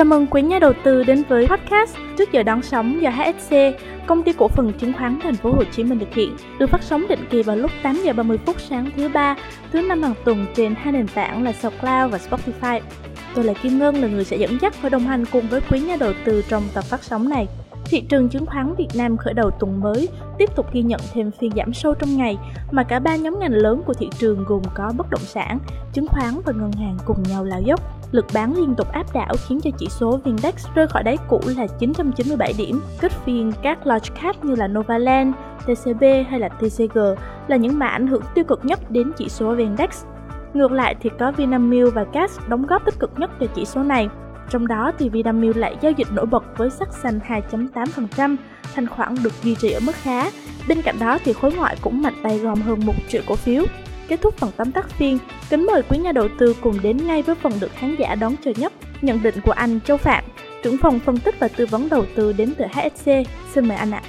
Chào mừng quý nhà đầu tư đến với podcast Trước giờ đón sóng do HSC, công ty cổ phần chứng khoán Thành phố Hồ Chí Minh thực hiện, được phát sóng định kỳ vào lúc 8 giờ 30 phút sáng thứ ba, thứ năm hàng tuần trên hai nền tảng là SoundCloud và Spotify. Tôi là Kim Ngân là người sẽ dẫn dắt và đồng hành cùng với quý nhà đầu tư trong tập phát sóng này. Thị trường chứng khoán Việt Nam khởi đầu tuần mới tiếp tục ghi nhận thêm phiên giảm sâu trong ngày mà cả ba nhóm ngành lớn của thị trường gồm có bất động sản, chứng khoán và ngân hàng cùng nhau lao dốc. Lực bán liên tục áp đảo khiến cho chỉ số Vindex rơi khỏi đáy cũ là 997 điểm. Kết phiên các large cap như là Novaland, TCB hay là TCG là những mã ảnh hưởng tiêu cực nhất đến chỉ số Vindex. Ngược lại thì có Vinamilk và Gas đóng góp tích cực nhất cho chỉ số này. Trong đó thì Vinamilk lại giao dịch nổi bật với sắc xanh 2.8%, thanh khoản được duy trì ở mức khá. Bên cạnh đó thì khối ngoại cũng mạnh tay gom hơn 1 triệu cổ phiếu. Kết thúc phần tóm tắt phiên, kính mời quý nhà đầu tư cùng đến ngay với phần được khán giả đón chờ nhất. Nhận định của anh Châu Phạm, trưởng phòng phân tích và tư vấn đầu tư đến từ HSC. Xin mời anh ạ.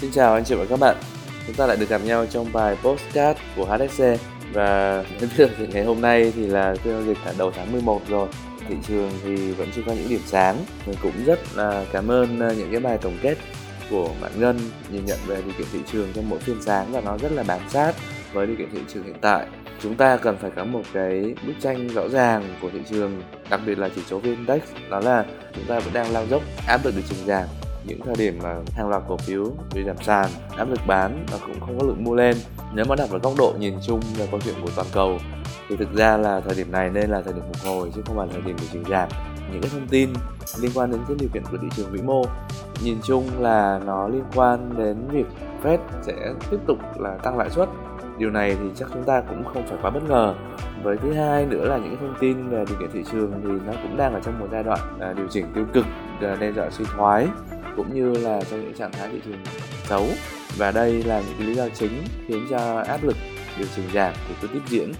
Xin chào anh chị và các bạn. Chúng ta lại được gặp nhau trong bài postcard của HSC và đến được thì ngày hôm nay thì là phiên giao dịch cả đầu tháng 11 rồi thị trường thì vẫn chưa có những điểm sáng mình cũng rất là cảm ơn ờ, những cái bài tổng kết của bạn Ngân nhìn nhận về điều kiện thị trường trong mỗi phiên sáng và nó rất là bám sát với điều kiện thị trường hiện tại. Chúng ta cần phải có một cái bức tranh rõ ràng của thị trường, đặc biệt là chỉ số VN Index, đó là chúng ta vẫn đang lao dốc áp lực điều chỉnh giảm. Những thời điểm mà hàng loạt cổ phiếu bị giảm sàn, áp lực bán và cũng không có lượng mua lên. Nếu mà đặt vào góc độ nhìn chung về câu chuyện của toàn cầu, thì thực ra là thời điểm này nên là thời điểm phục hồi, chứ không phải thời điểm điều chỉnh giảm. Những cái thông tin liên quan đến cái điều kiện của thị trường vĩ mô, nhìn chung là nó liên quan đến việc Fed sẽ tiếp tục là tăng lãi suất điều này thì chắc chúng ta cũng không phải quá bất ngờ. Với thứ hai nữa là những thông tin về điều kiện thị trường thì nó cũng đang ở trong một giai đoạn à, điều chỉnh tiêu cực à, đe dọa suy thoái, cũng như là trong những trạng thái thị trường xấu. Và đây là những cái lý do chính khiến cho áp lực điều chỉnh giảm thì cứ tiếp diễn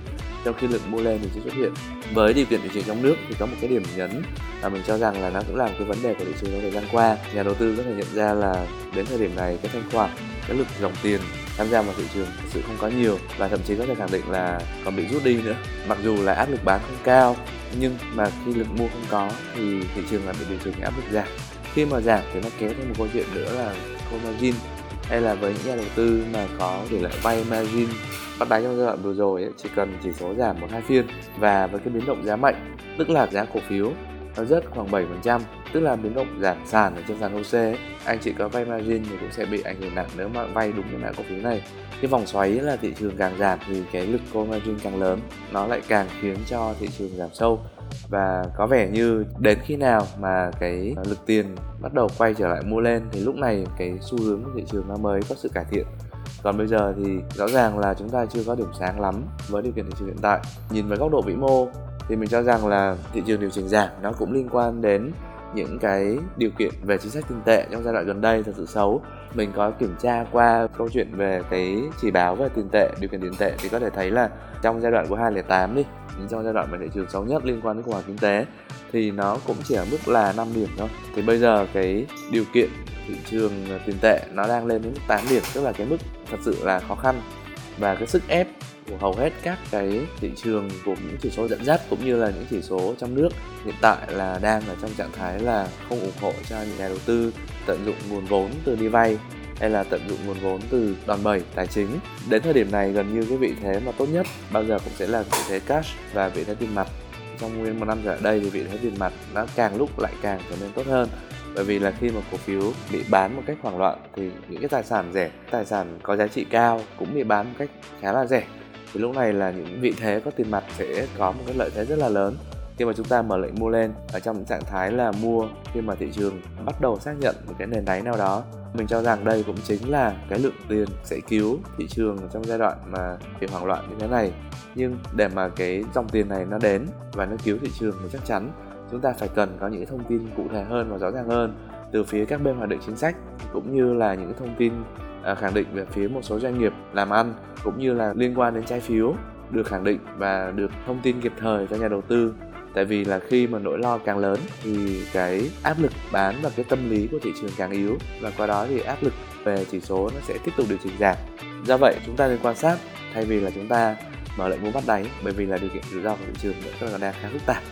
trong khi lượng mua lên thì chưa xuất hiện. Với điều kiện thị trường trong nước thì có một cái điểm nhấn mà mình cho rằng là nó cũng là một cái vấn đề của thị trường trong thời gian qua. Nhà đầu tư có thể nhận ra là đến thời điểm này, cái thanh khoản, cái lực dòng tiền tham gia vào thị trường thực sự không có nhiều và thậm chí có thể khẳng định là còn bị rút đi nữa. Mặc dù là áp lực bán không cao nhưng mà khi lực mua không có thì thị trường lại bị điều chỉnh áp lực giảm. Khi mà giảm thì nó kéo thêm một câu chuyện nữa là co margin. Hay là với những nhà đầu tư mà có tỷ lệ vay margin bắt đáy trong giai đoạn vừa rồi ấy, chỉ cần chỉ số giảm một hai phiên và với cái biến động giá mạnh tức là giá cổ phiếu nó rớt khoảng 7% tức là biến động giảm sàn ở trên sàn HOSE anh chị có vay margin thì cũng sẽ bị ảnh hưởng nặng nếu mà vay đúng cái mã cổ phiếu này. Cái vòng xoáy là thị trường càng giảm thì cái lực cô margin càng lớn, nó lại càng khiến cho thị trường giảm sâu. Và có vẻ như đến khi nào mà cái lực tiền bắt đầu quay trở lại mua lên thì lúc này cái xu hướng của thị trường nó mới có sự cải thiện. Còn bây giờ thì rõ ràng là chúng ta chưa có điểm sáng lắm với điều kiện thị trường hiện tại. Nhìn với góc độ vĩ mô thì mình cho rằng là thị trường điều chỉnh giảm nó cũng liên quan đến những cái điều kiện về chính sách tiền tệ trong giai đoạn gần đây thật sự xấu. Mình có kiểm tra qua câu chuyện về cái chỉ báo về tiền tệ, điều kiện tiền tệ thì có thể thấy là trong giai đoạn của 2008 đi, trong giai đoạn mà thị trường xấu nhất liên quan đến khủng hoảng kinh tế thì nó cũng chỉ ở mức là 5 điểm thôi. Thì bây giờ cái điều kiện thị trường tiền tệ nó đang lên đến mức 8 điểm, tức là cái mức thật sự là khó khăn và cái sức ép của hầu hết các cái thị trường của những chỉ số dẫn dắt cũng như là những chỉ số trong nước hiện tại là đang ở trong trạng thái là không ủng hộ cho những nhà đầu tư tận dụng nguồn vốn từ đi vay hay là tận dụng nguồn vốn từ đòn bẩy tài chính. Đến thời điểm này gần như cái vị thế mà tốt nhất bao giờ cũng sẽ là vị thế cash và vị thế tiền mặt. Trong nguyên một năm trở lại đây thì vị thế tiền mặt nó càng lúc lại càng trở nên tốt hơn bởi vì là khi mà cổ phiếu bị bán một cách hoảng loạn thì những cái tài sản rẻ, tài sản có giá trị cao cũng bị bán một cách khá là rẻ. Thì lúc này là những vị thế có tiền mặt sẽ có một cái lợi thế rất là lớn. Khi mà chúng ta mở lệnh mua lên, ở trong trạng thái là mua, khi mà thị trường bắt đầu xác nhận một cái nền đáy nào đó, mình cho rằng đây cũng chính là cái lượng tiền sẽ cứu thị trường trong giai đoạn mà bị hoảng loạn như thế này. Nhưng để mà cái dòng tiền này nó đến và nó cứu thị trường thì chắc chắn chúng ta phải cần có những thông tin cụ thể hơn và rõ ràng hơn từ phía các bên hoạch định chính sách, cũng như là những thông tin à, khẳng định về phía một số doanh nghiệp làm ăn, cũng như là liên quan đến trái phiếu được khẳng định và được thông tin kịp thời cho nhà đầu tư. Tại vì là khi mà nỗi lo càng lớn thì cái áp lực bán và cái tâm lý của thị trường càng yếu và qua đó thì áp lực về chỉ số nó sẽ tiếp tục điều chỉnh giảm. Do vậy, chúng ta nên quan sát, thay vì là chúng ta mở lệnh mua bắt đáy, bởi vì là điều kiện rủi ro của thị trường vẫn còn đang khá phức tạp.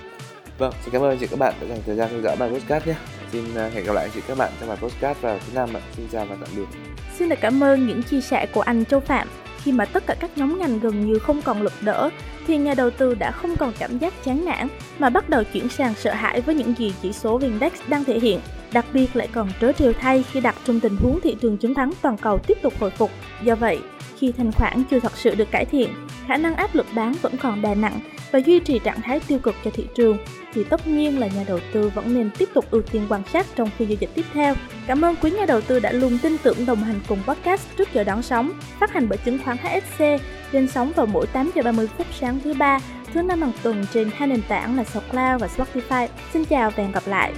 Vâng, xin cảm ơn anh chị các bạn đã dành thời gian theo dõi bài podcast nhé. Xin à, hẹn gặp lại anh chị các bạn trong bài podcast vào thứ năm ạ. Xin chào và tạm biệt. Xin được cảm ơn những chia sẻ của anh Châu Phạm. Khi mà tất cả các nhóm ngành gần như không còn lực đỡ, thì nhà đầu tư đã không còn cảm giác chán nản mà bắt đầu chuyển sang sợ hãi với những gì chỉ số Index đang thể hiện. Đặc biệt lại còn trớ trêu thay khi đặt trong tình huống thị trường chứng khoán toàn cầu tiếp tục hồi phục. Do vậy, khi thanh khoản chưa thật sự được cải thiện, khả năng áp lực bán vẫn còn đè nặng và duy trì trạng thái tiêu cực cho thị trường thì tất nhiên là nhà đầu tư vẫn nên tiếp tục ưu tiên quan sát trong phiên giao dịch tiếp theo. Cảm ơn quý nhà đầu tư đã luôn tin tưởng đồng hành cùng podcast trước giờ đón sóng, phát hành bởi chứng khoán HSC, lên sóng vào mỗi 8 giờ 30 phút sáng thứ ba, thứ năm hàng tuần trên hai nền tảng là SoundCloud và Spotify. Xin chào và hẹn gặp lại.